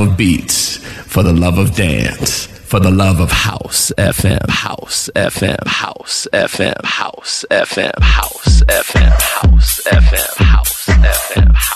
of beats, for the love of dance, for the love of house FM, house FM, house FM, house FM, house FM, house FM, house FM, house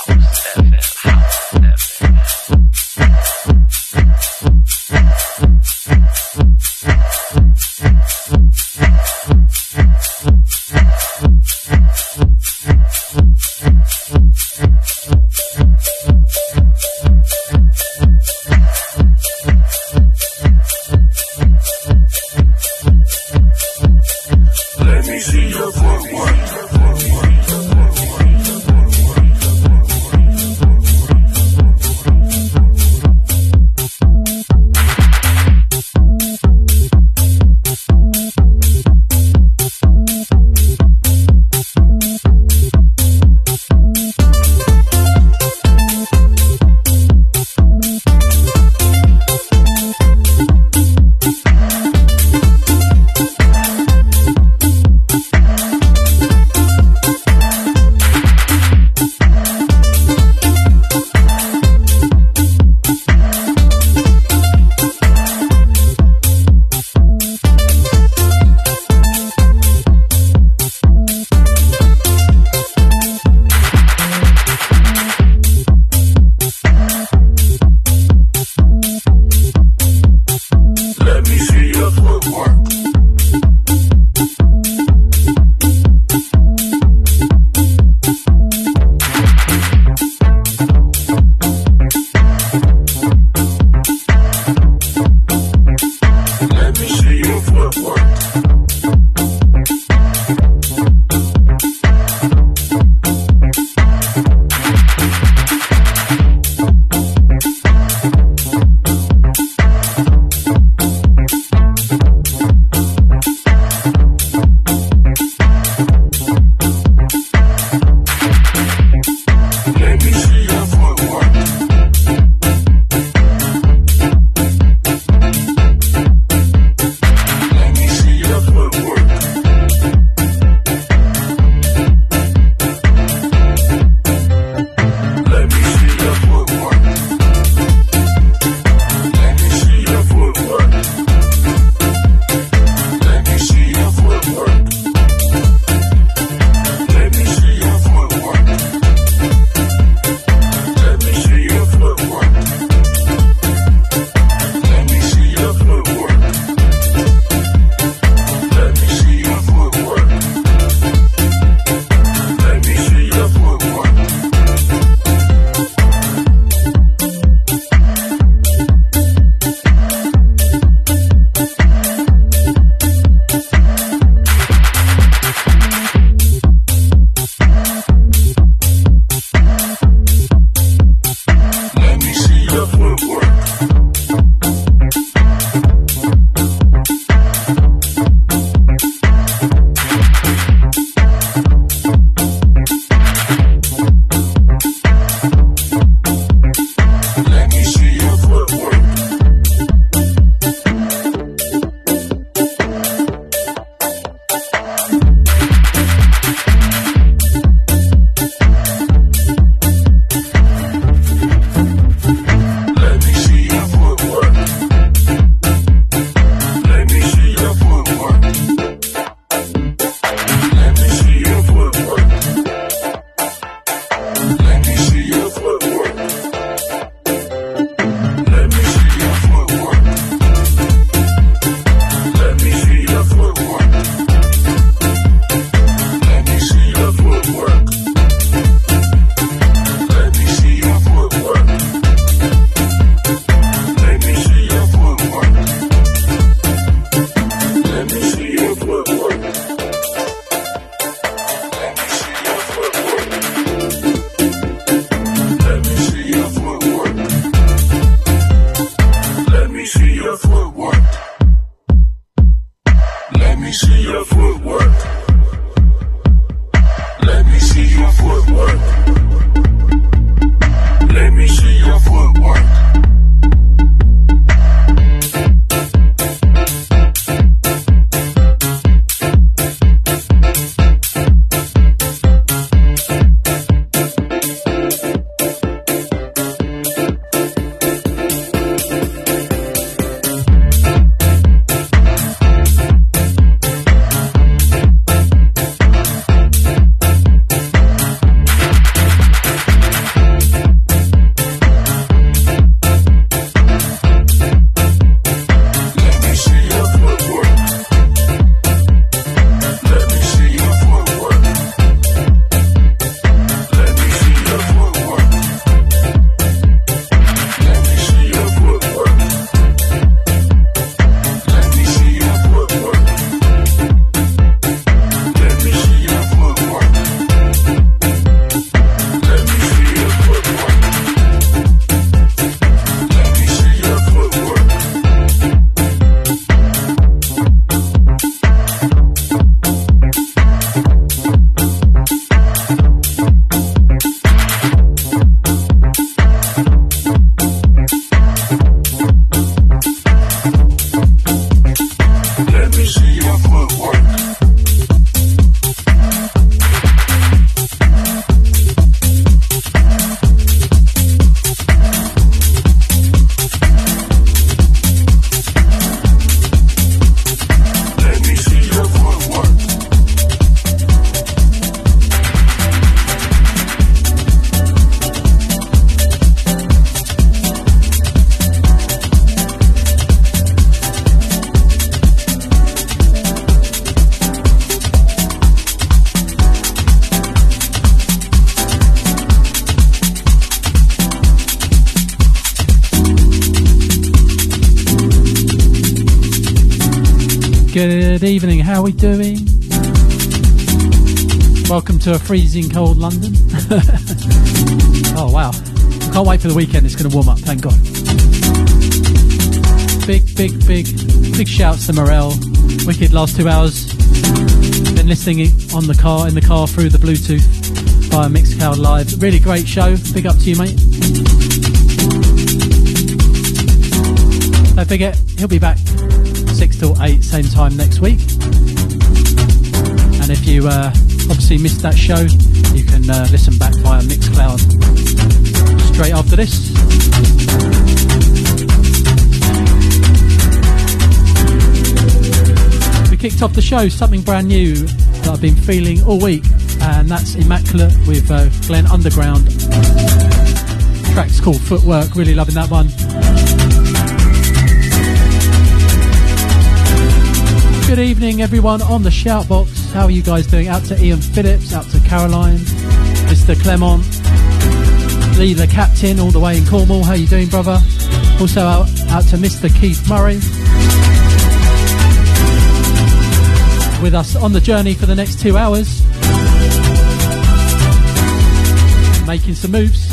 we doing? Welcome to a freezing cold London. oh wow. Can't wait for the weekend, it's to warm up, thank God. Big, big, big, big shouts to Morel. Wicked last two hours. Been listening on the car, in the car through the Bluetooth via Mixcloud Live. Really great show. Big up to you, mate. Don't forget, he'll be back 6 till 8, same time next week. And if you uh, obviously missed that show, you can uh, listen back via Mixcloud straight after this. We kicked off the show, something brand new that I've been feeling all week, and that's Immaculate with uh, Glenn Underground. track's called Footwork, really loving that one. Good evening, everyone on the shout box. How are you guys doing? Out to Ian Phillips, out to Caroline, Mr. Clement, Lee the captain, all the way in Cornwall. How are you doing, brother? Also out, out to Mr. Keith Murray. With us on the journey for the next two hours. Making some moves.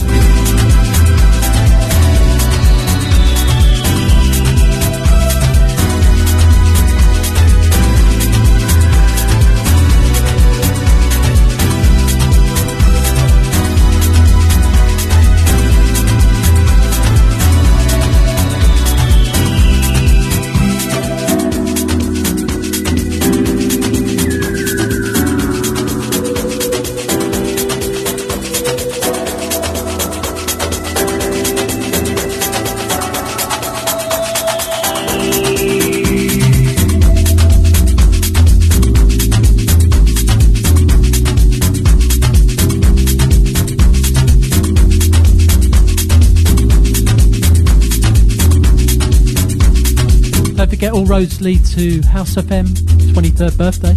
Roads lead to House FM 23rd birthday.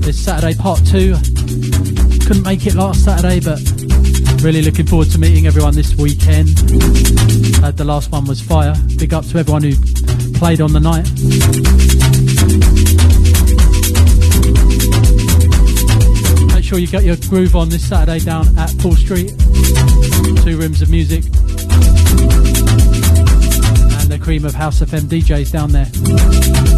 This Saturday, part two. Couldn't make it last Saturday, but really looking forward to meeting everyone this weekend. Uh, the last one was fire. Big up to everyone who played on the night. Make sure you get your groove on this Saturday down at Paul Street. Two rooms of music cream of House FM DJs down there.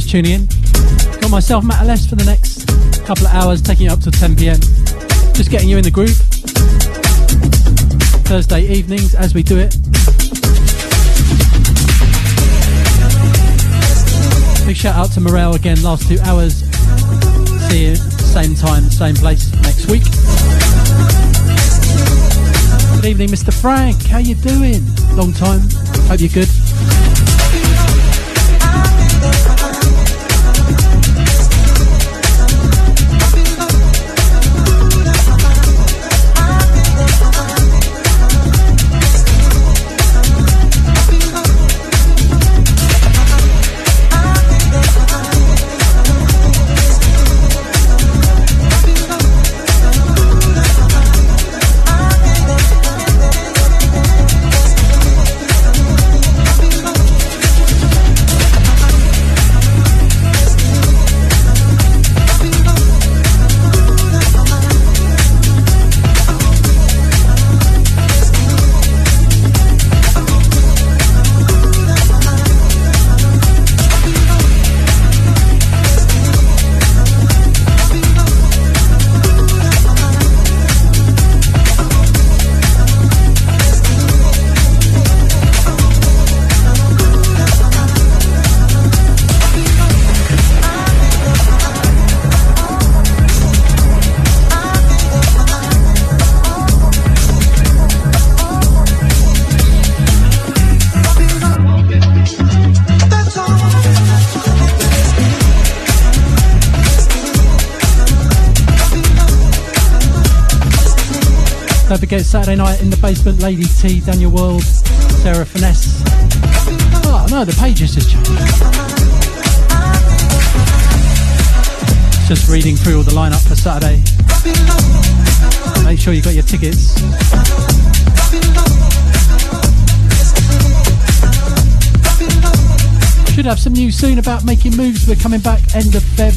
Tuning in. Got myself, Matt Les, for the next couple of hours, taking it up to 10 pm. Just getting you in the groove. Thursday evenings as we do it. Big shout out to Morel again, last two hours. See you same time, same place next week. Good evening, Mr. Frank. How you doing? Long time. Hope you're good. Forget Saturday night in the basement, Lady T, Daniel World, Sarah Finesse. Oh no, the pages just changed. Just reading through all the lineup for Saturday. Make sure you got your tickets. Should have some news soon about making moves. We're coming back end of Feb.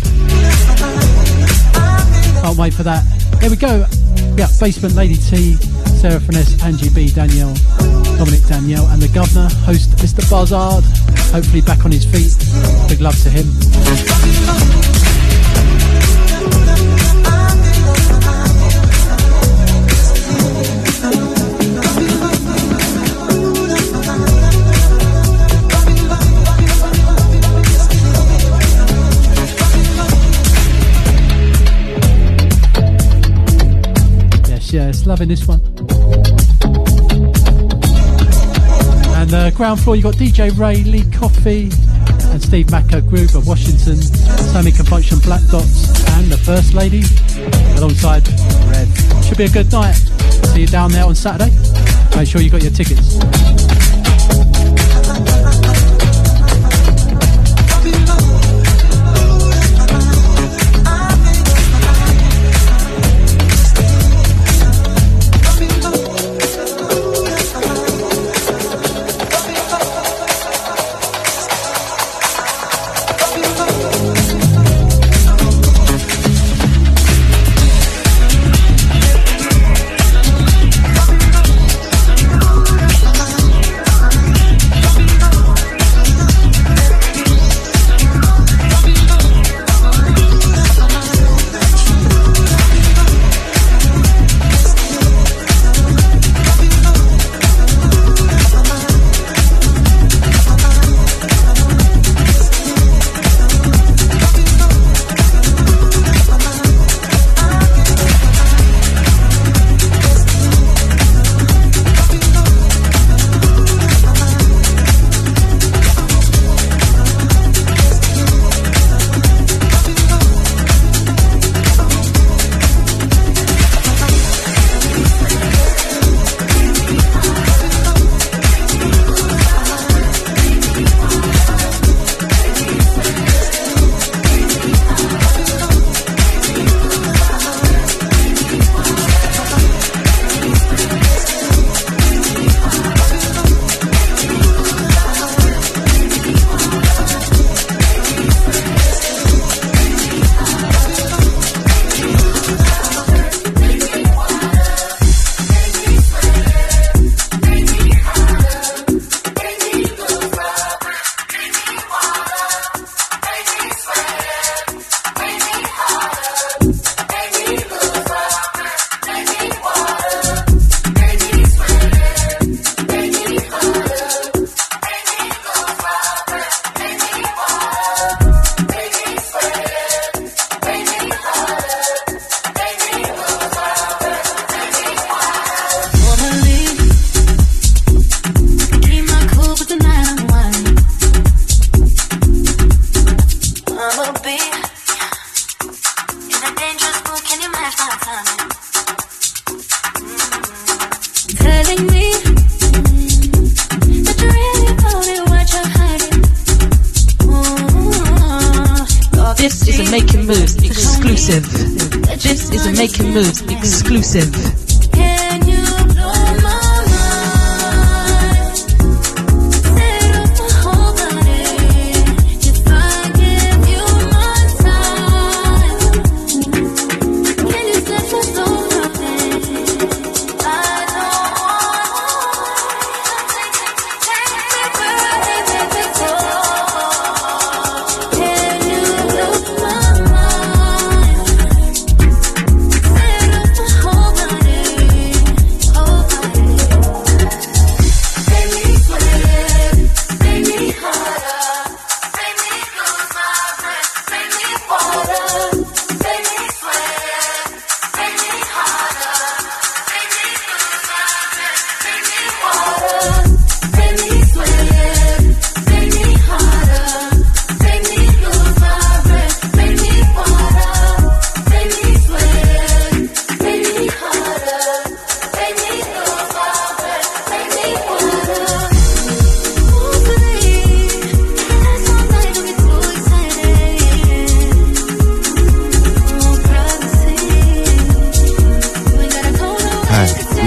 Can't wait for that. There we go. Yeah, Basement Lady T, Sarah Finesse, Angie B, Danielle, Dominic Danielle, and the Governor, host Mr. Buzzard. Hopefully back on his feet. Big love to him. Loving this one. And uh, ground floor, you've got DJ Ray, Lee Coffee, and Steve Macco Group of Washington, Sammy Confunktion Black Dots, and the First Lady alongside Red. Should be a good night. See you down there on Saturday. Make sure you got your tickets.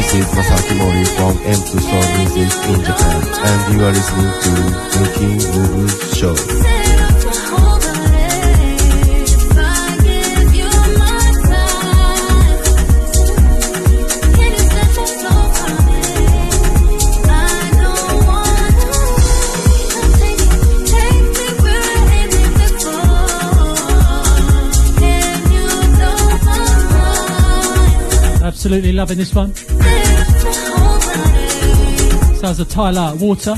This is Masaki Mori from M2 Soul Music in Japan, and you are listening to Making Movies Show. Absolutely loving this one. Sounds of Tyler Water.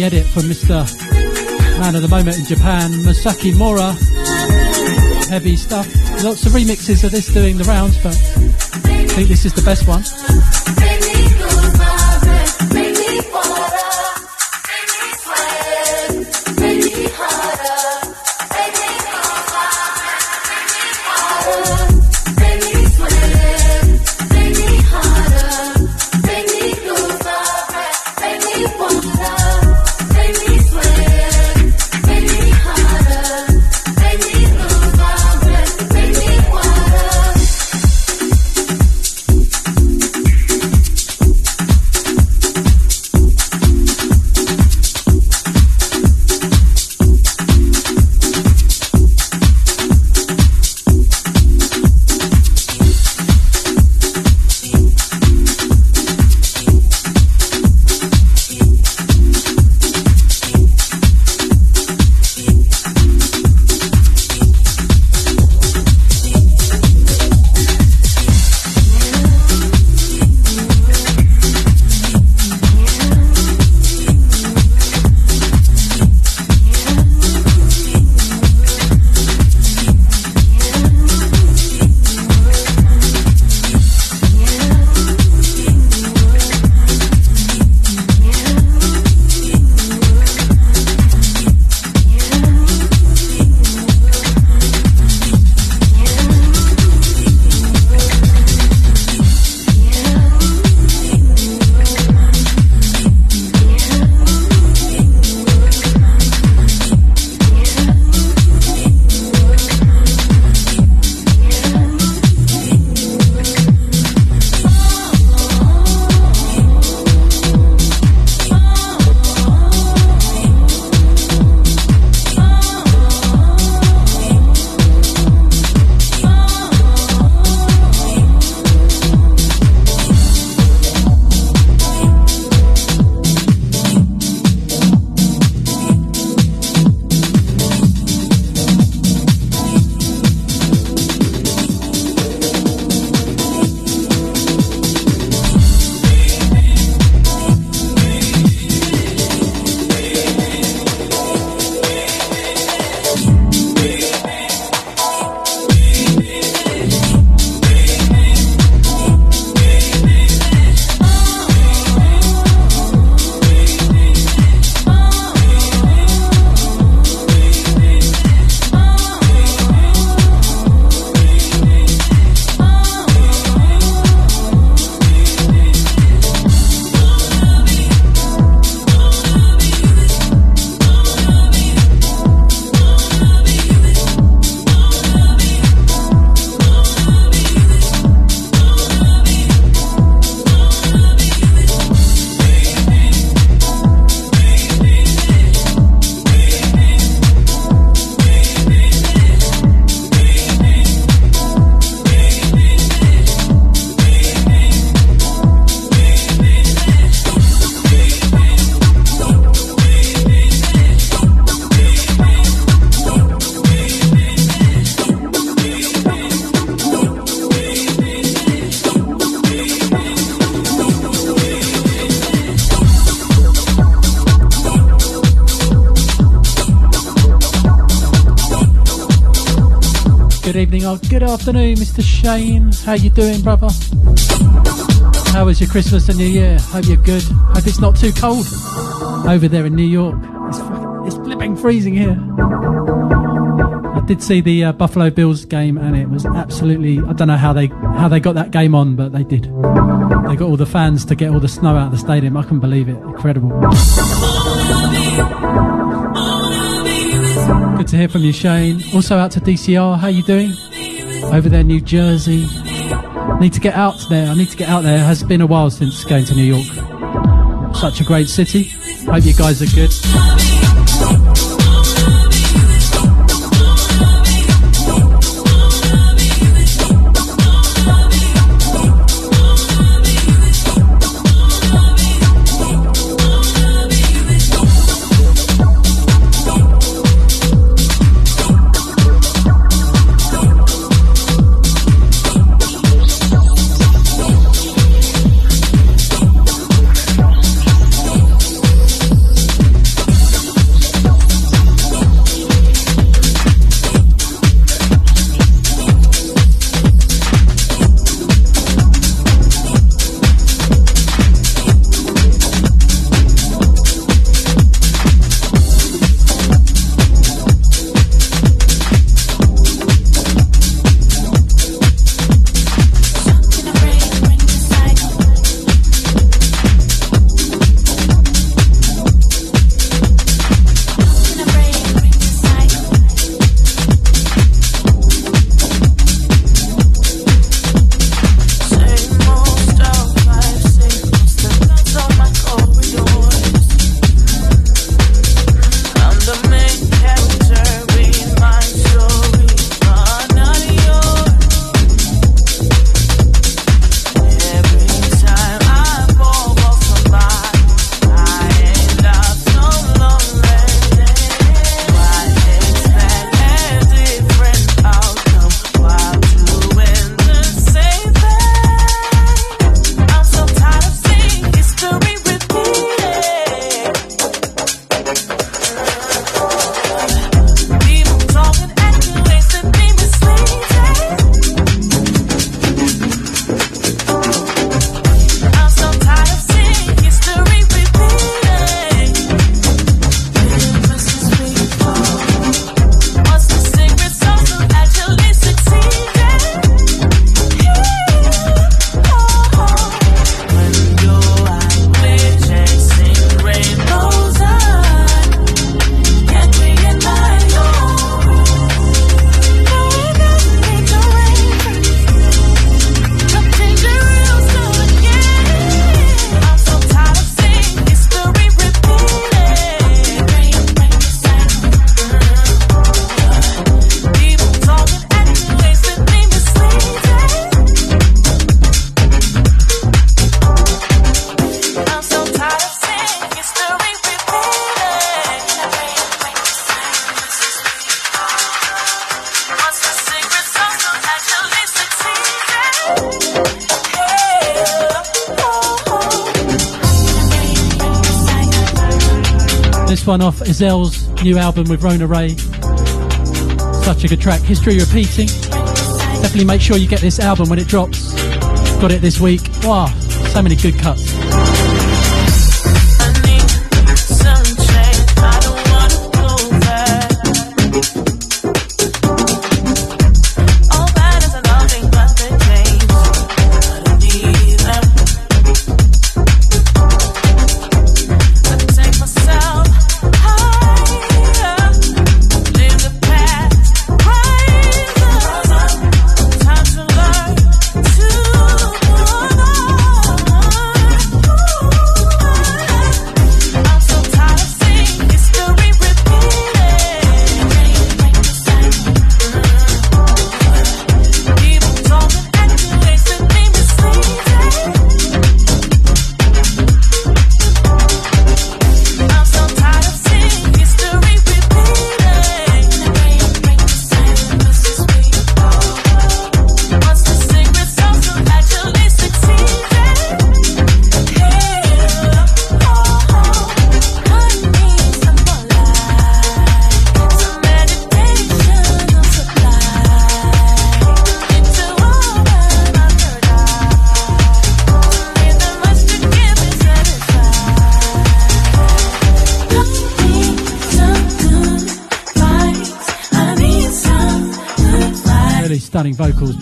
Edit from Mr. Man of the Moment in Japan, Masaki Mora. Heavy stuff. Lots of remixes of this doing the rounds, but I think this is the best one. Afternoon, Mr. Shane. How you doing, brother? How was your Christmas and New Year? Hope you're good. Hope it's not too cold over there in New York. It's, it's flipping freezing here. I did see the uh, Buffalo Bills game, and it was absolutely. I don't know how they how they got that game on, but they did. They got all the fans to get all the snow out of the stadium. I couldn't believe it. Incredible. Good to hear from you, Shane. Also out to DCR. How you doing? Over there, New Jersey. Need to get out there. I need to get out there. It has been a while since going to New York. Such a great city. Hope you guys are good. One new album with Rona Ray. Such a good track. History repeating. Definitely make sure you get this album when it drops. Got it this week. Wow, so many good cuts.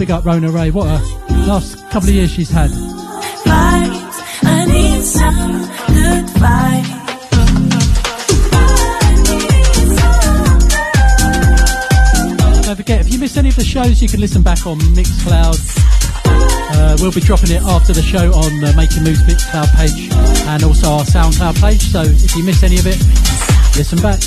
Big up Rona Ray. What a last couple of years she's had. Vibes, I need some good. Don't forget, if you missed any of the shows, you can listen back on Mixcloud. Uh, we'll be dropping it after the show on the Making Moves Mixcloud page and also our SoundCloud page. So if you miss any of it, listen back.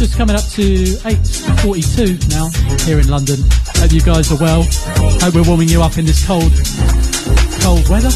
Just coming up to 8.42 now here in London. Hope you guys are well. Hope we're warming you up in this cold, cold weather.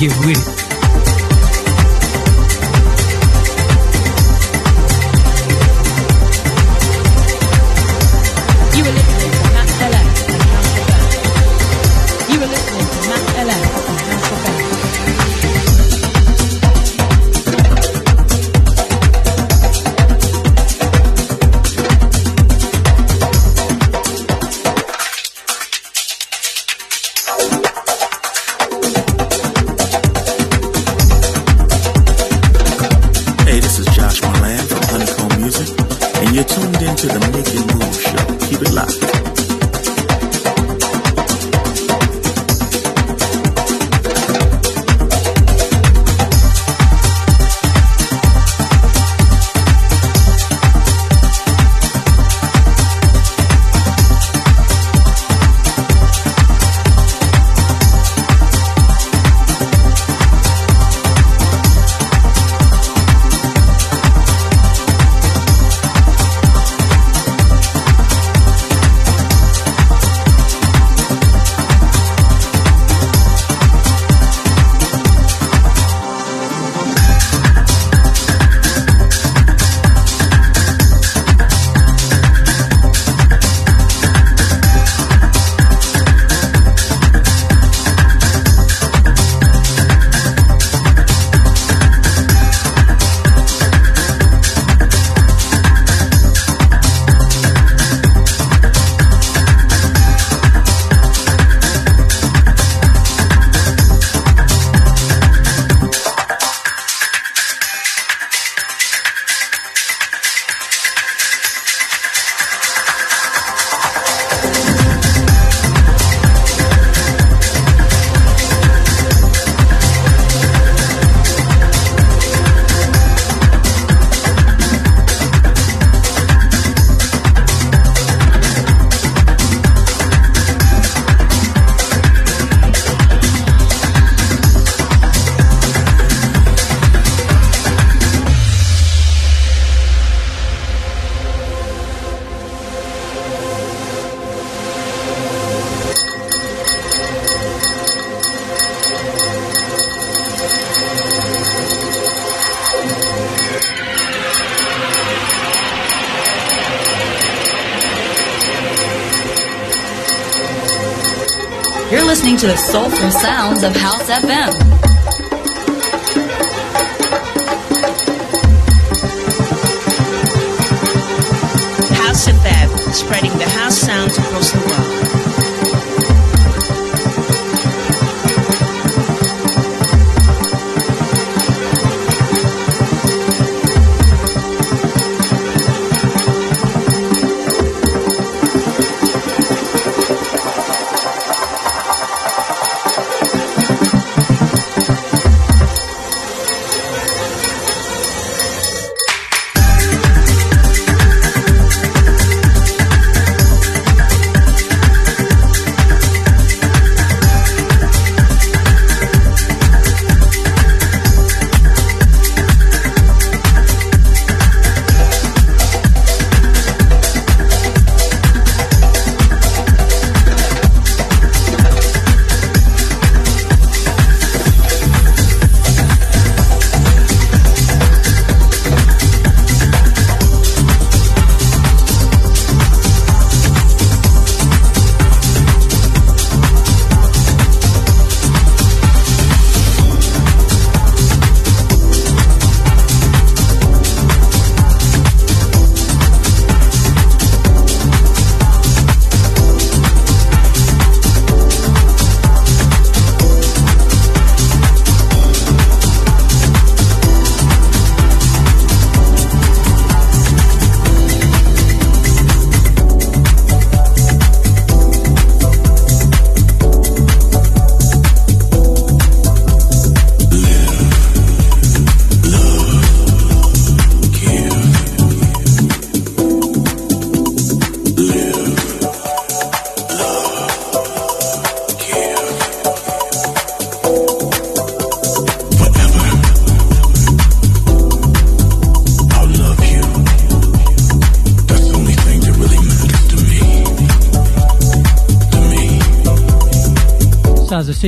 Shoes and get with to the soulful sounds of House FM.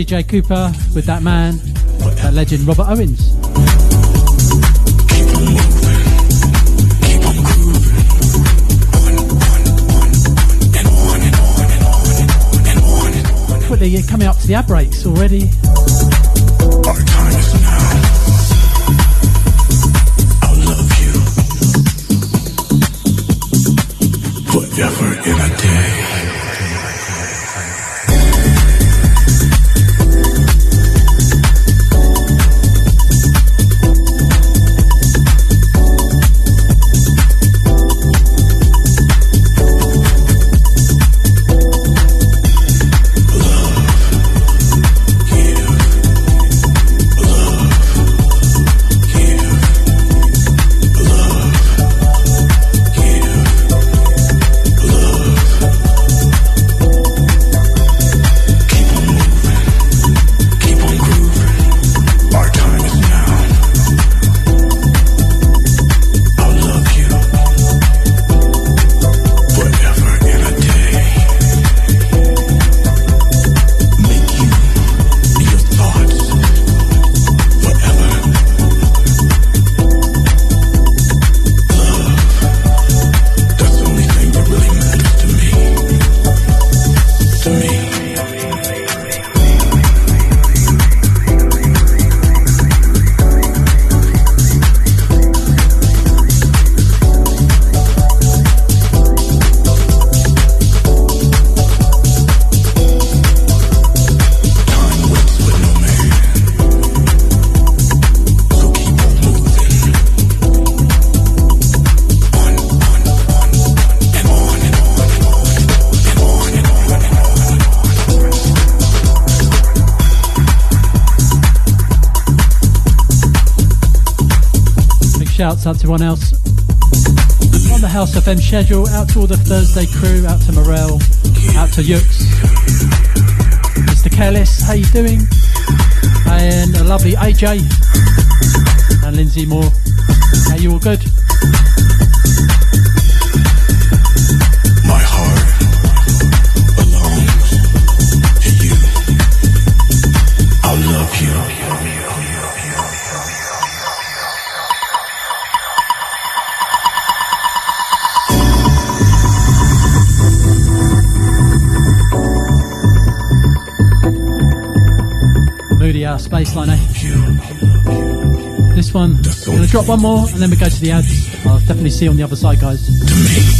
CJ Cooper with that man, that legend Robert Owens. Quickly, you're coming up to the ad breaks already. Out to everyone else on the House FM schedule. Out to all the Thursday crew. Out to Morel. Out to Yux. Mr. Careless, how you doing? And a lovely AJ and Lindsay Moore. How you all good? Hour eh? This one, I'm gonna drop one more and then we go to the ads. I'll definitely see you on the other side, guys.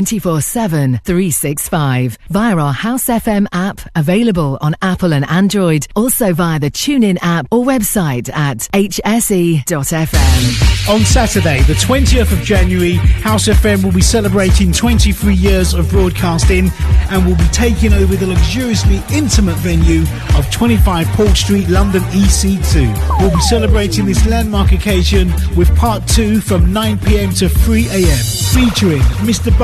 24 7, 365 via our House FM app, available on Apple and Android, also via the TuneIn app or website at hse.fm. On Saturday, the 20th of January, House FM will be celebrating 23 years of broadcasting and will be taking over the luxuriously intimate venue of 25 Paul Street, London EC2. We'll be celebrating this landmark occasion with part two from 9 pm to 3 am, featuring Mr.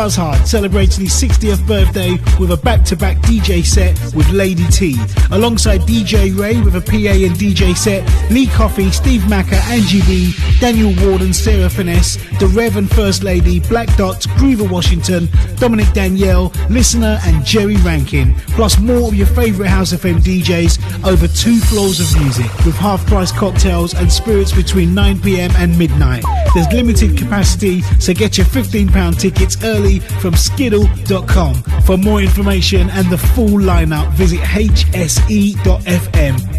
Celebrating his 60th birthday with a back to back DJ set with Lady T, alongside DJ Ray with a PA and DJ set, Lee Coffey, Steve Macker, Angie B, Daniel Warden, Sarah Finesse, The Rev and First Lady, Black Dot, Groover Washington, Dominic Danielle, Listener, and Jerry Rankin, plus more of your favourite House FM DJs over two floors of music with half price cocktails and spirits between 9pm and midnight. There's limited capacity, so get your £15 tickets early from skiddle.com. For more information and the full lineup, visit hse.fm.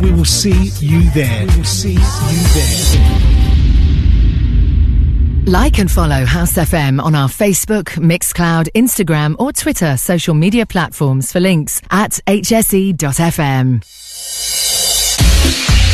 We will see you there. We will see you there. Like and follow House FM on our Facebook, Mixcloud, Instagram, or Twitter social media platforms for links at hse.fm.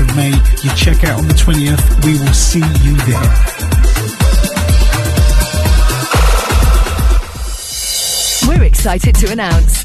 of May. You check out on the 20th. We will see you there. We're excited to announce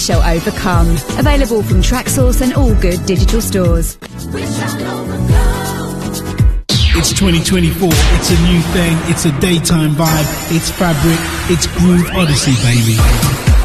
shall overcome. Available from Traxsource and all good digital stores. It's 2024. It's a new thing. It's a daytime vibe. It's fabric. It's Groove Odyssey, baby.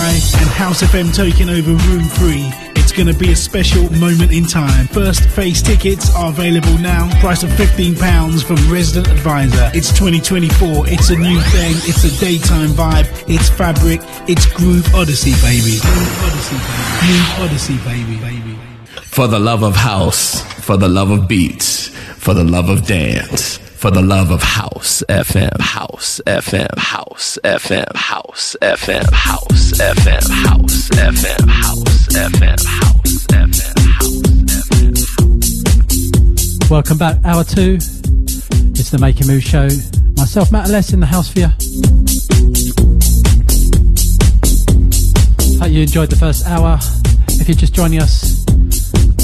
and House FM taking over Room 3. It's going to be a special moment in time. First phase tickets are available now. Price of £15 from Resident Advisor. It's 2024. It's a new thing. It's a daytime vibe. It's fabric. It's Groove Odyssey, baby. Groove Odyssey, baby. Groove Odyssey, baby. baby. For the love of house, for the love of beats, for the love of dance, for the love of house FM, house FM, house FM, house FM, house FM, house FM, house FM, house FM, house Welcome back, hour two. It's the Making Move show. Myself, Matt Less, in the house for you. Hope you enjoyed the first hour. If you're just joining us,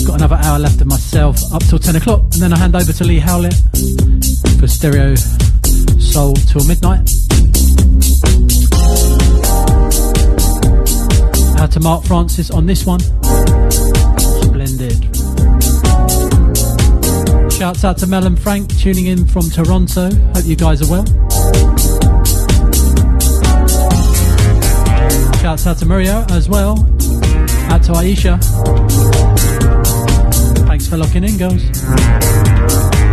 got another hour left of myself up till 10 o'clock, and then I hand over to Lee Howlett for stereo soul till midnight. Out to Mark Francis on this one. Splendid. Shouts out to Mel and Frank tuning in from Toronto. Hope you guys are well. Shouts out to Mario as well. Out to Aisha. Thanks for locking in, girls.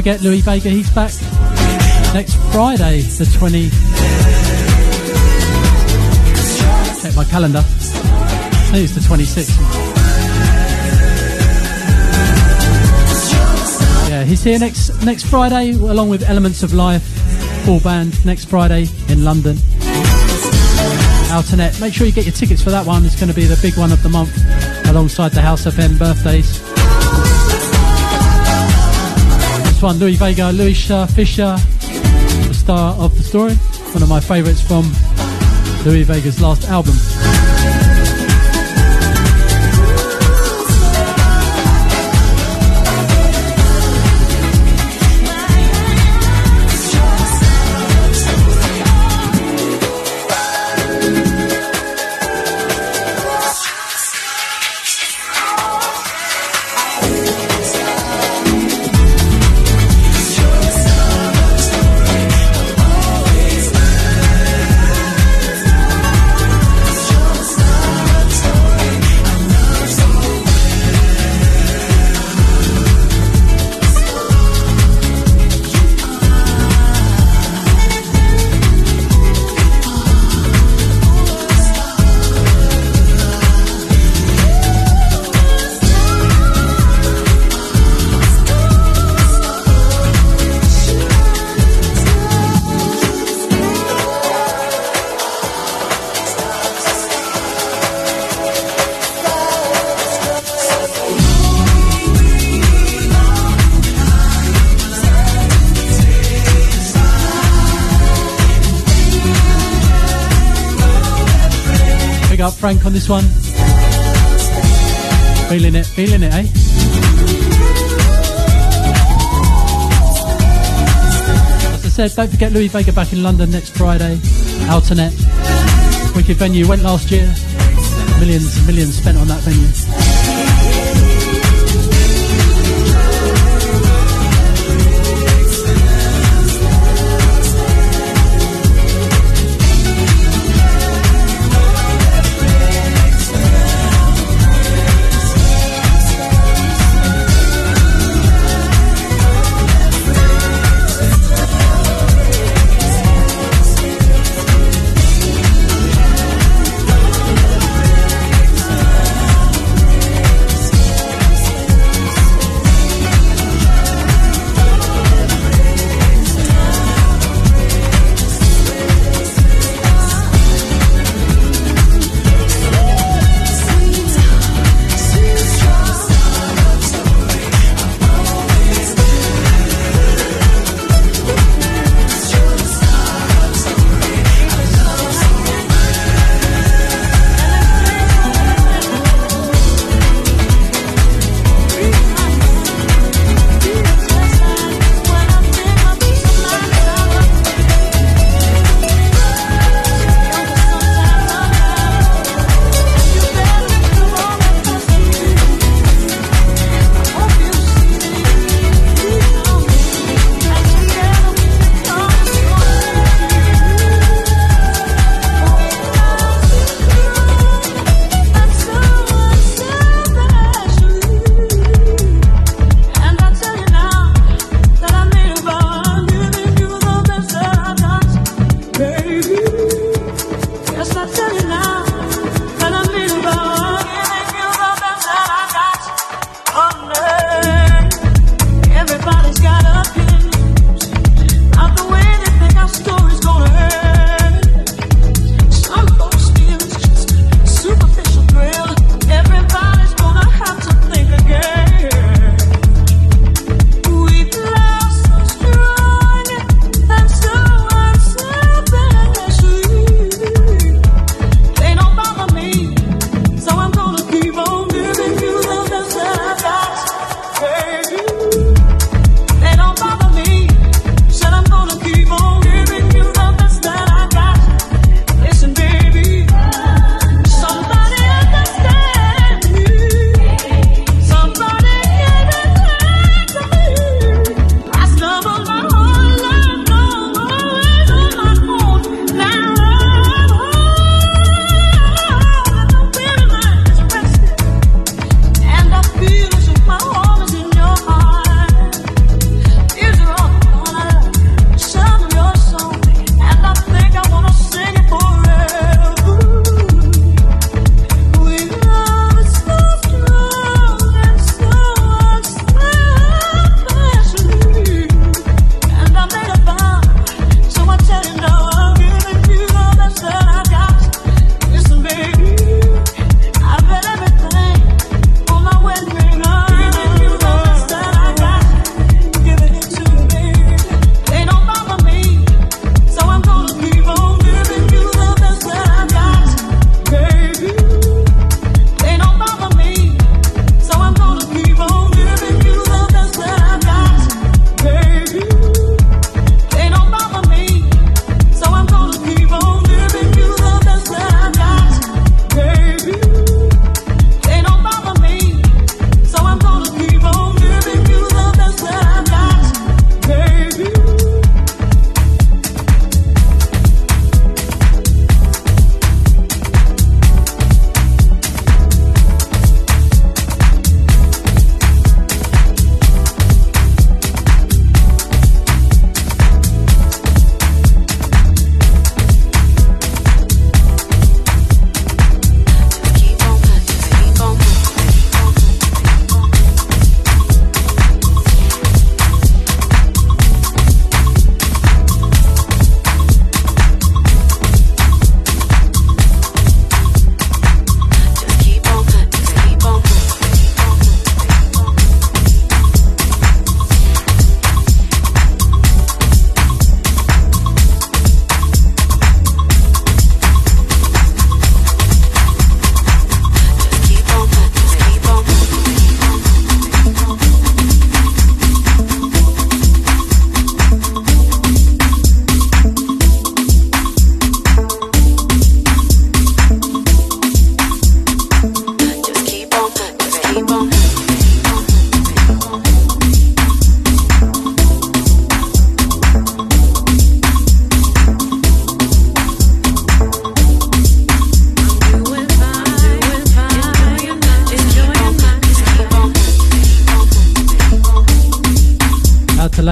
Forget Louie Vega, he's back next Friday, the 20. Check my calendar. I think it's the 26th. Yeah, he's here next next Friday along with Elements of Life, full band next Friday in London. Outernet. Make sure you get your tickets for that one. It's going to be the big one of the month alongside the House FM birthdays. One, Louie Vega, Louis uh, Fisher, the star of the story. One of my favourites from Louie Vega's last album. Frank on this one. Feeling it, feeling it, eh? As I said, don't forget Louie Vega back in London next Friday. Outernet. Wicked venue. Went last year. Millions millions spent on that venue.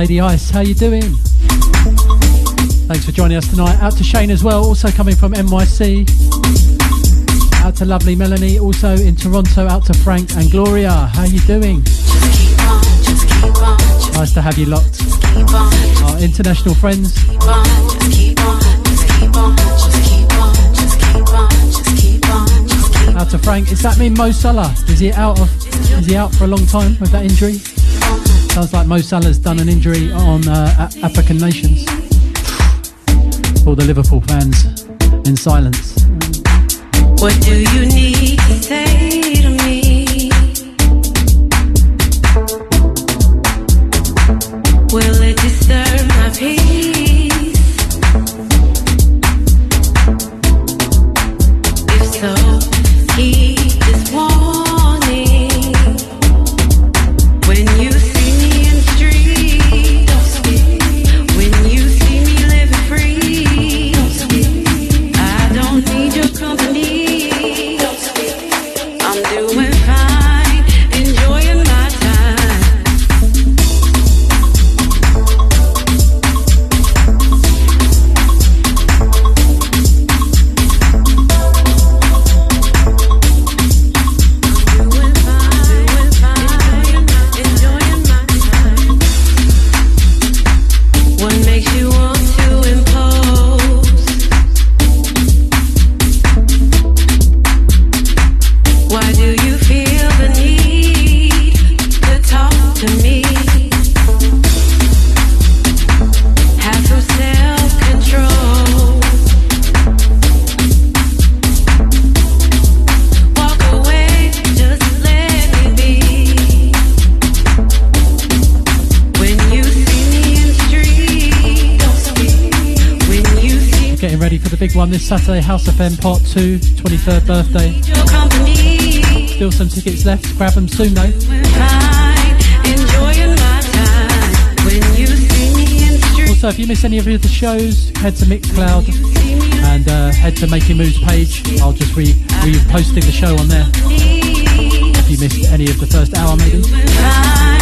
Lady Ice. How you doing? Thanks for joining us tonight. Out to Shane as well, also coming from NYC. Out to lovely Melanie, also in Toronto. Out to Frank and Gloria. How you doing? Nice to have you locked. Our international friends. Out to Frank. Is that mean Mo Salah? Is he out of? Is he out for a long time with that injury? Sounds like Mo Salah's done an injury on uh, African nations. All the Liverpool fans in silence. What do you need to say to me? this Saturday, House FM Part 2, 23rd birthday. Still some tickets left, grab them soon though. Also, if you miss any of the shows, head to Mixcloud and uh, head to Making Moves page. I'll just be re- reposting the show on there. If you missed any of the first hour, maybe.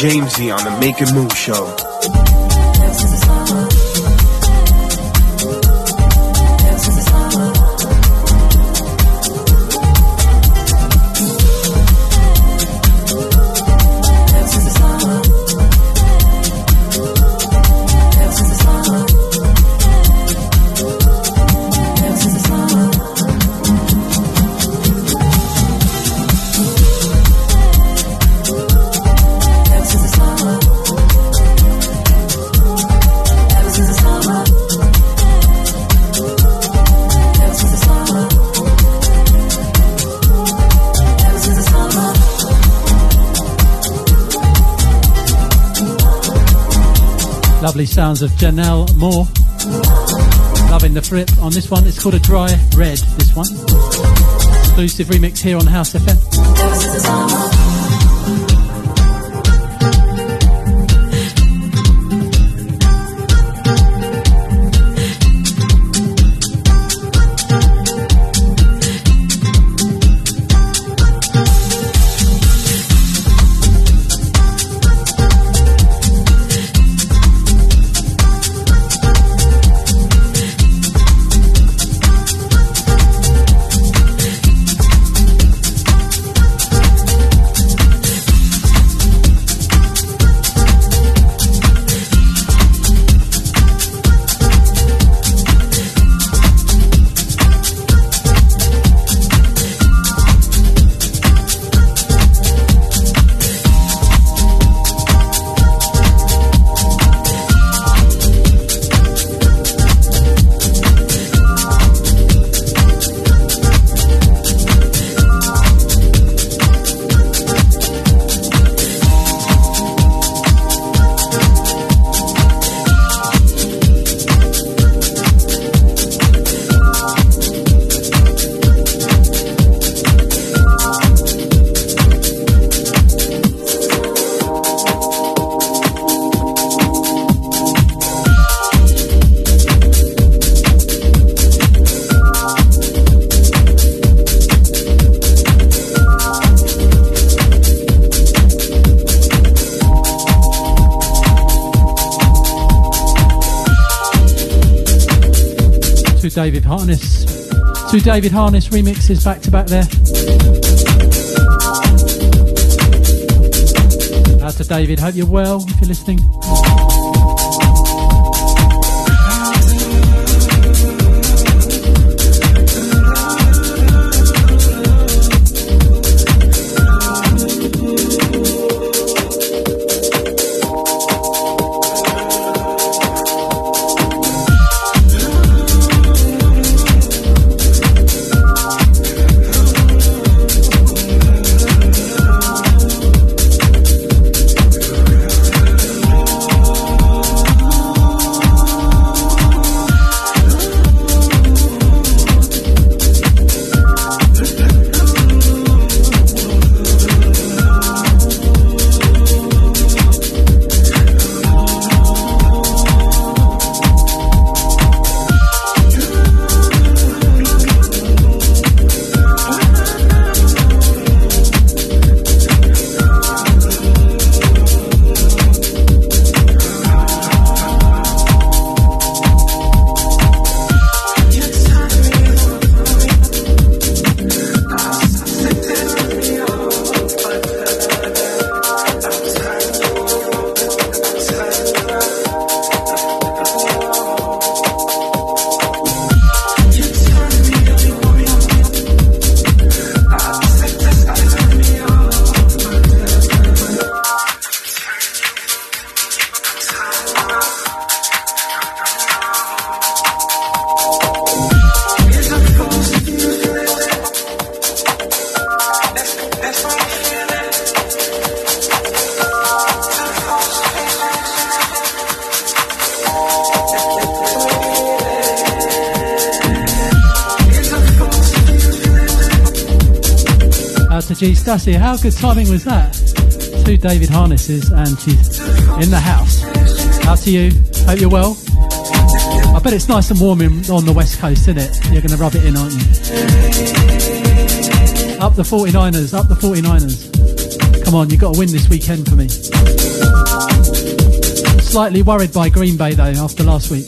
Jamesy on the Make It Move show. Lovely sounds of Janelle Moore. Loving the flip on this one. It's called a dry red, this one. Exclusive remix here on House FM. David Harness remixes back to back there. Out to David. Hope you're well if you're listening. G Stassi. How good timing was that? Two David Harnesses and she's in the house. Out to you. Hope you're well. I bet it's nice and warm in, on the west coast, isn't it? You're going to rub it in, aren't you? Up the 49ers, up the 49ers. Come on, you've got to win this weekend for me. Slightly worried by Green Bay though after last week.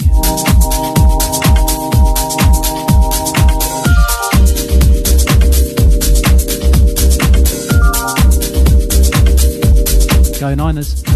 49ers.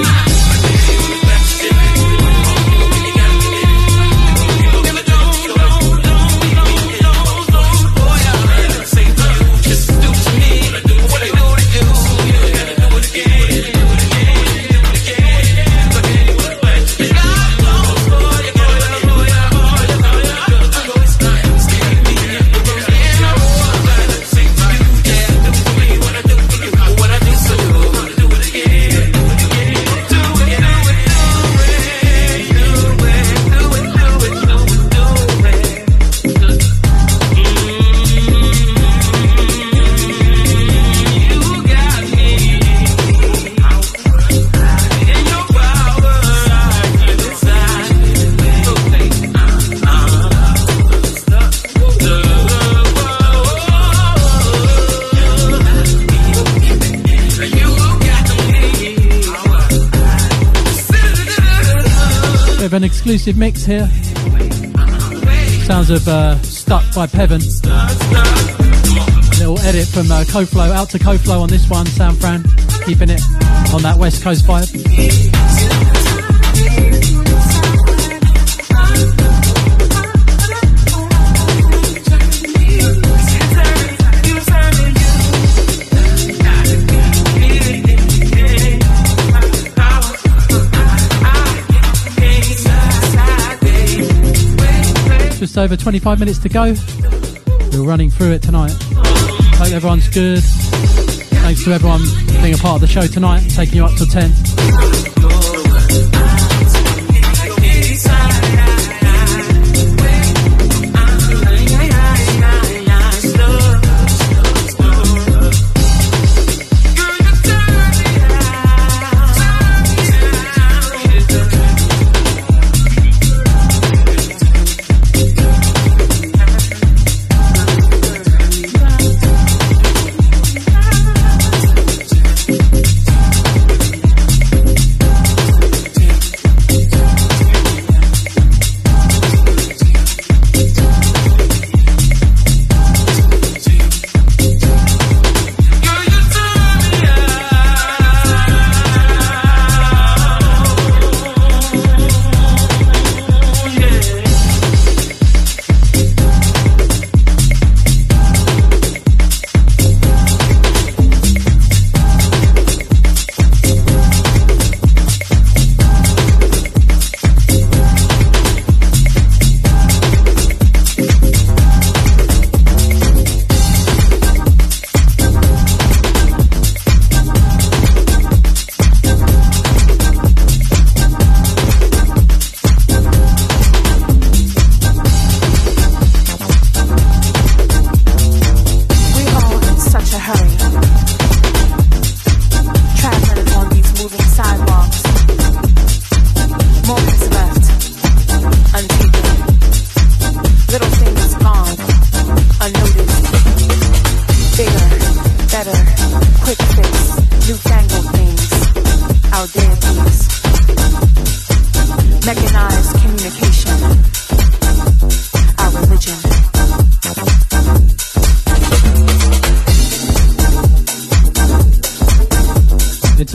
Bye. Exclusive mix here. Sounds of uh, Stuck by Peven. Little edit from uh, CoFlow, out to CoFlow on this one, San Fran, keeping it on that West Coast vibe. Just over 25 minutes to go. We're running through it tonight. Hope everyone's good. Thanks to everyone being a part of the show tonight, taking you up till 10.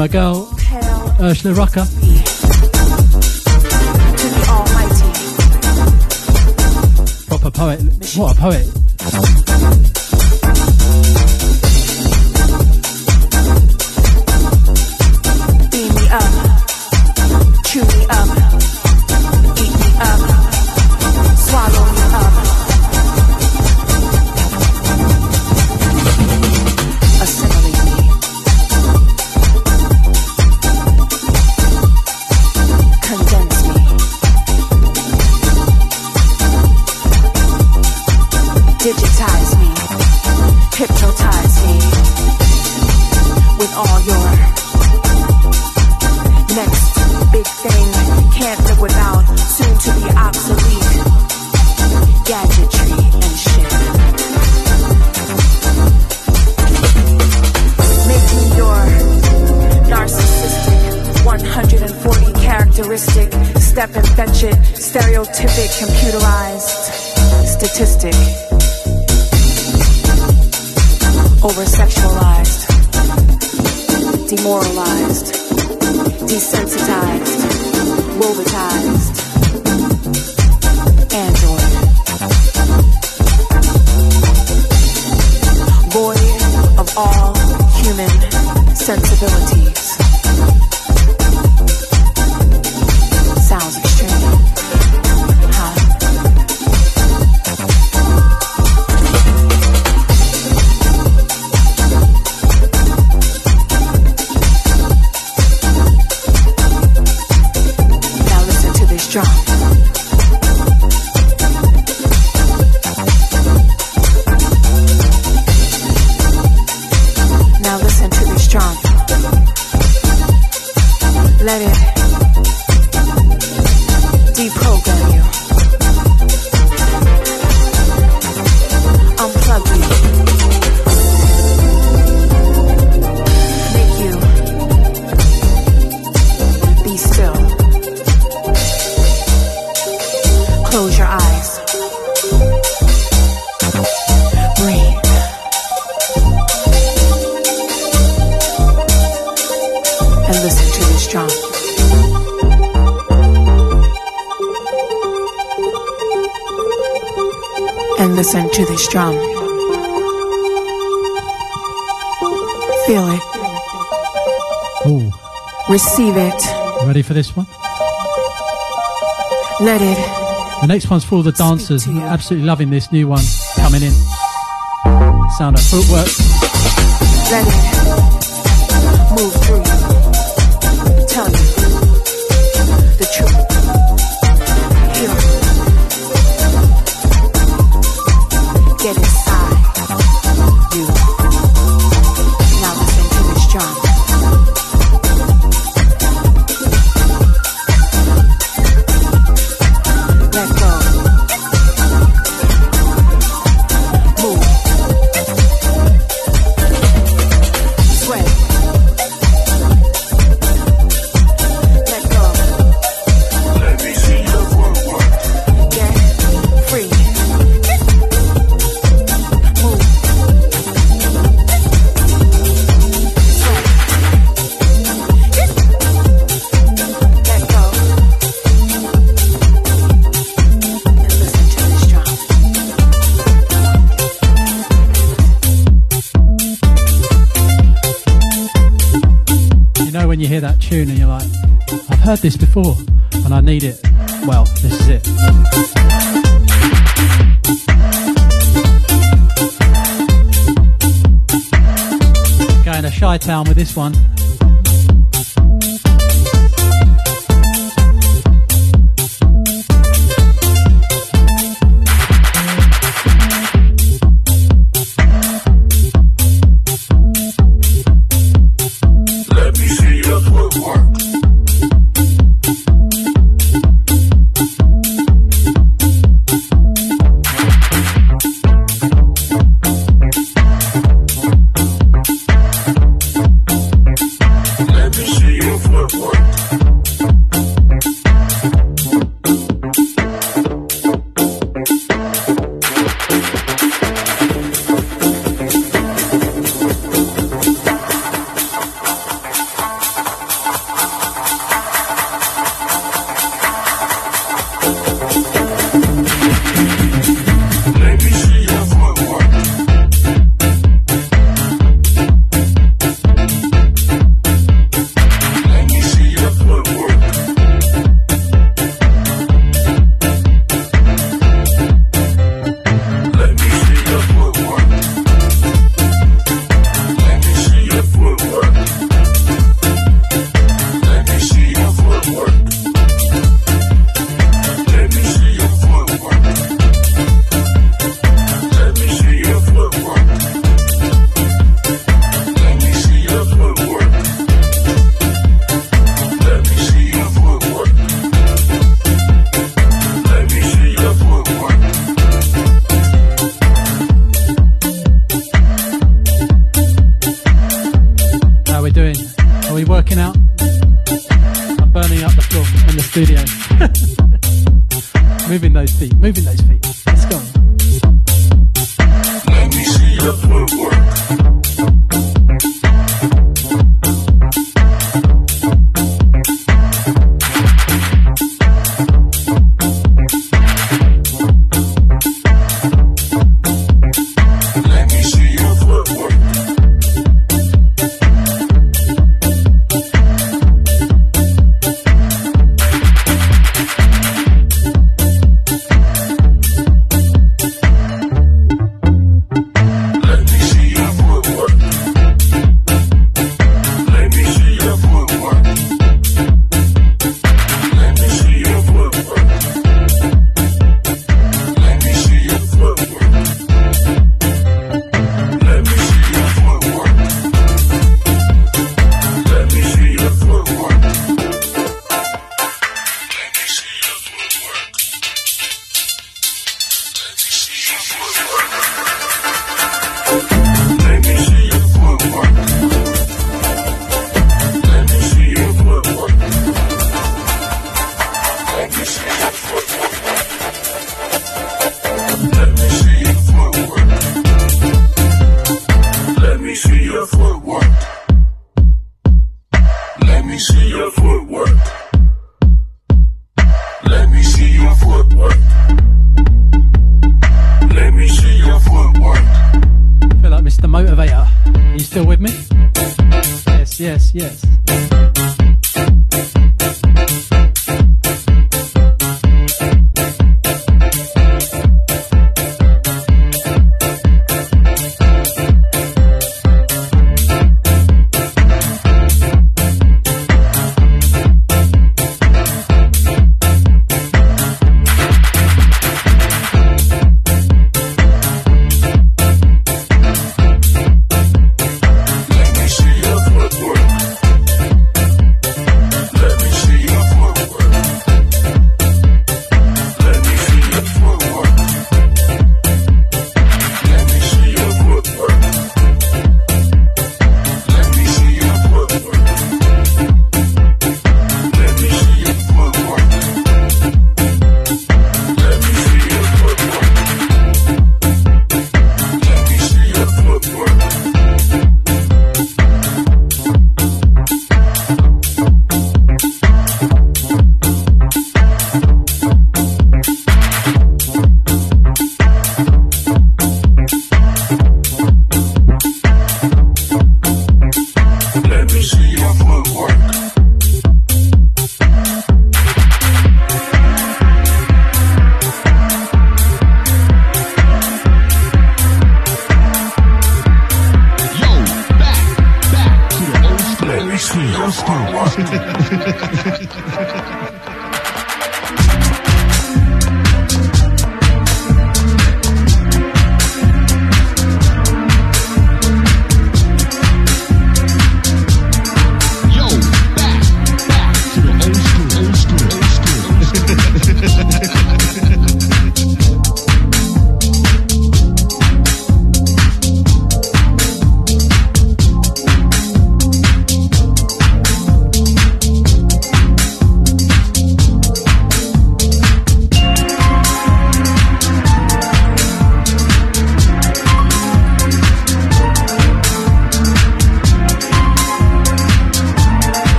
my girl, Ursula Rucker. Proper poet. What a poet. one's for all the dancers. Absolutely loving this new one coming in. Sound of footwork. had this before, and I need it. Well, this is it. Going to Chi Town with this one.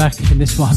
back in this one.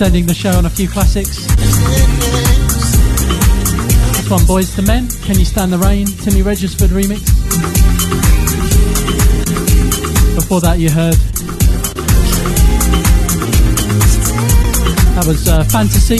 just ending the show on a few classics. This one, Boyz II Men, Can You Stand the Rain, Timmy Regisford remix. Before that, you heard. That was uh, Fantasy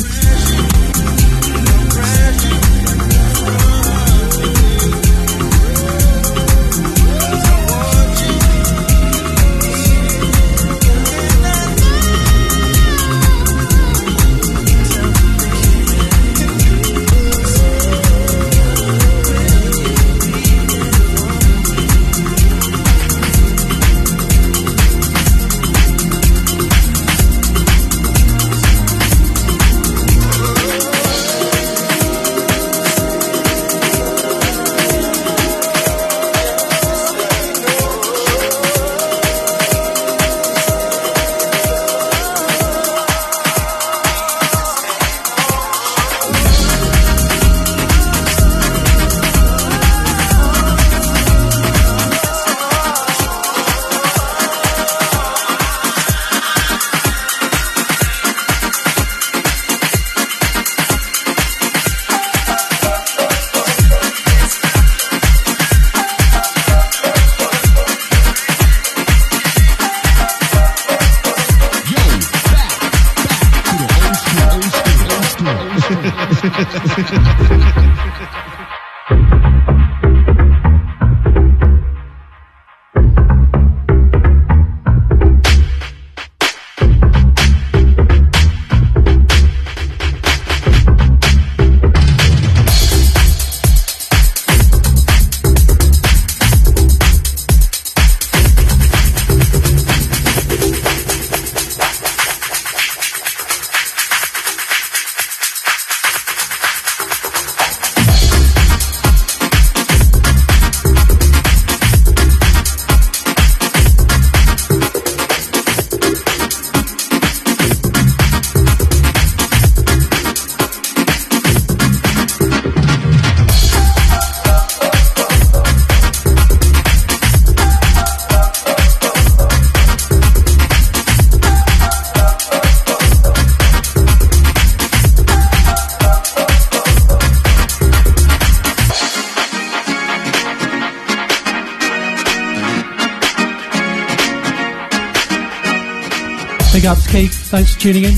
Big ups, Keith. Thanks for tuning in.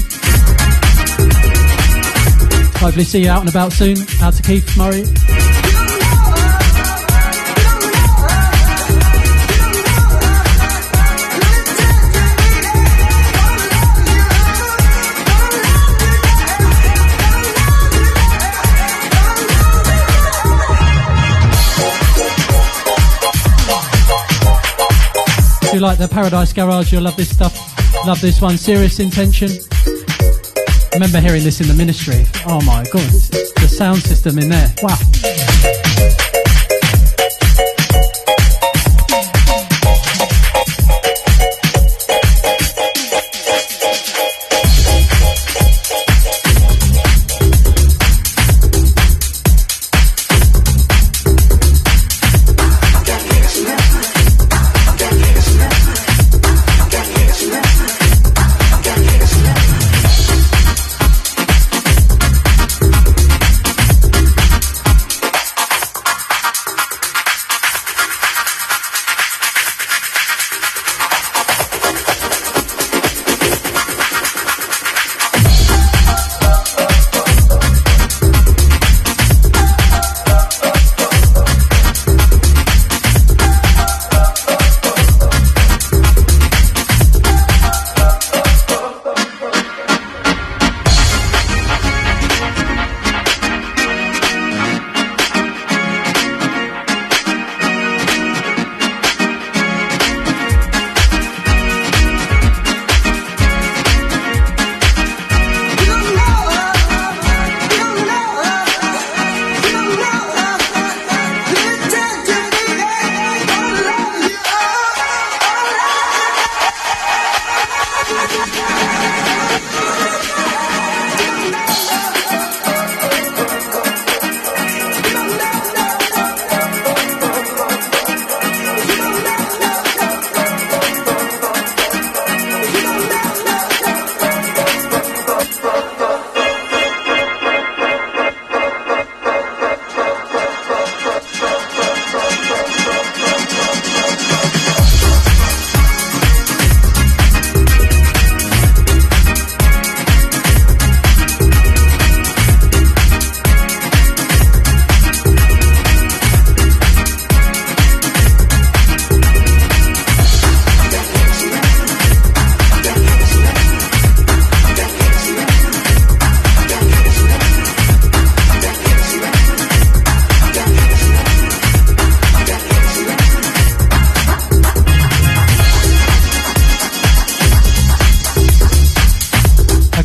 Hopefully, see you out and about soon. Out to Keith Murray. If you like the Paradise Garage, you'll love this stuff. Love this one. Serious Intention. remember hearing this in the ministry. Oh my god, the sound system in there. Wow.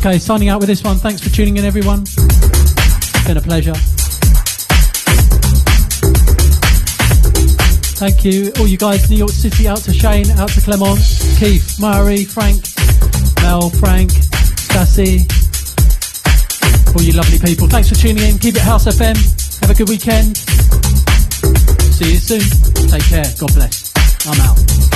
Okay, signing out with this one. Thanks for tuning in, everyone. It's been a pleasure. Thank you, all you guys, New York City, out to Shane, out to Clement, Keith, Murray, Frank, Mel, Frank, Sassy, all you lovely people. Thanks for tuning in. Keep it House FM. Have a good weekend. See you soon. Take care. God bless. I'm out.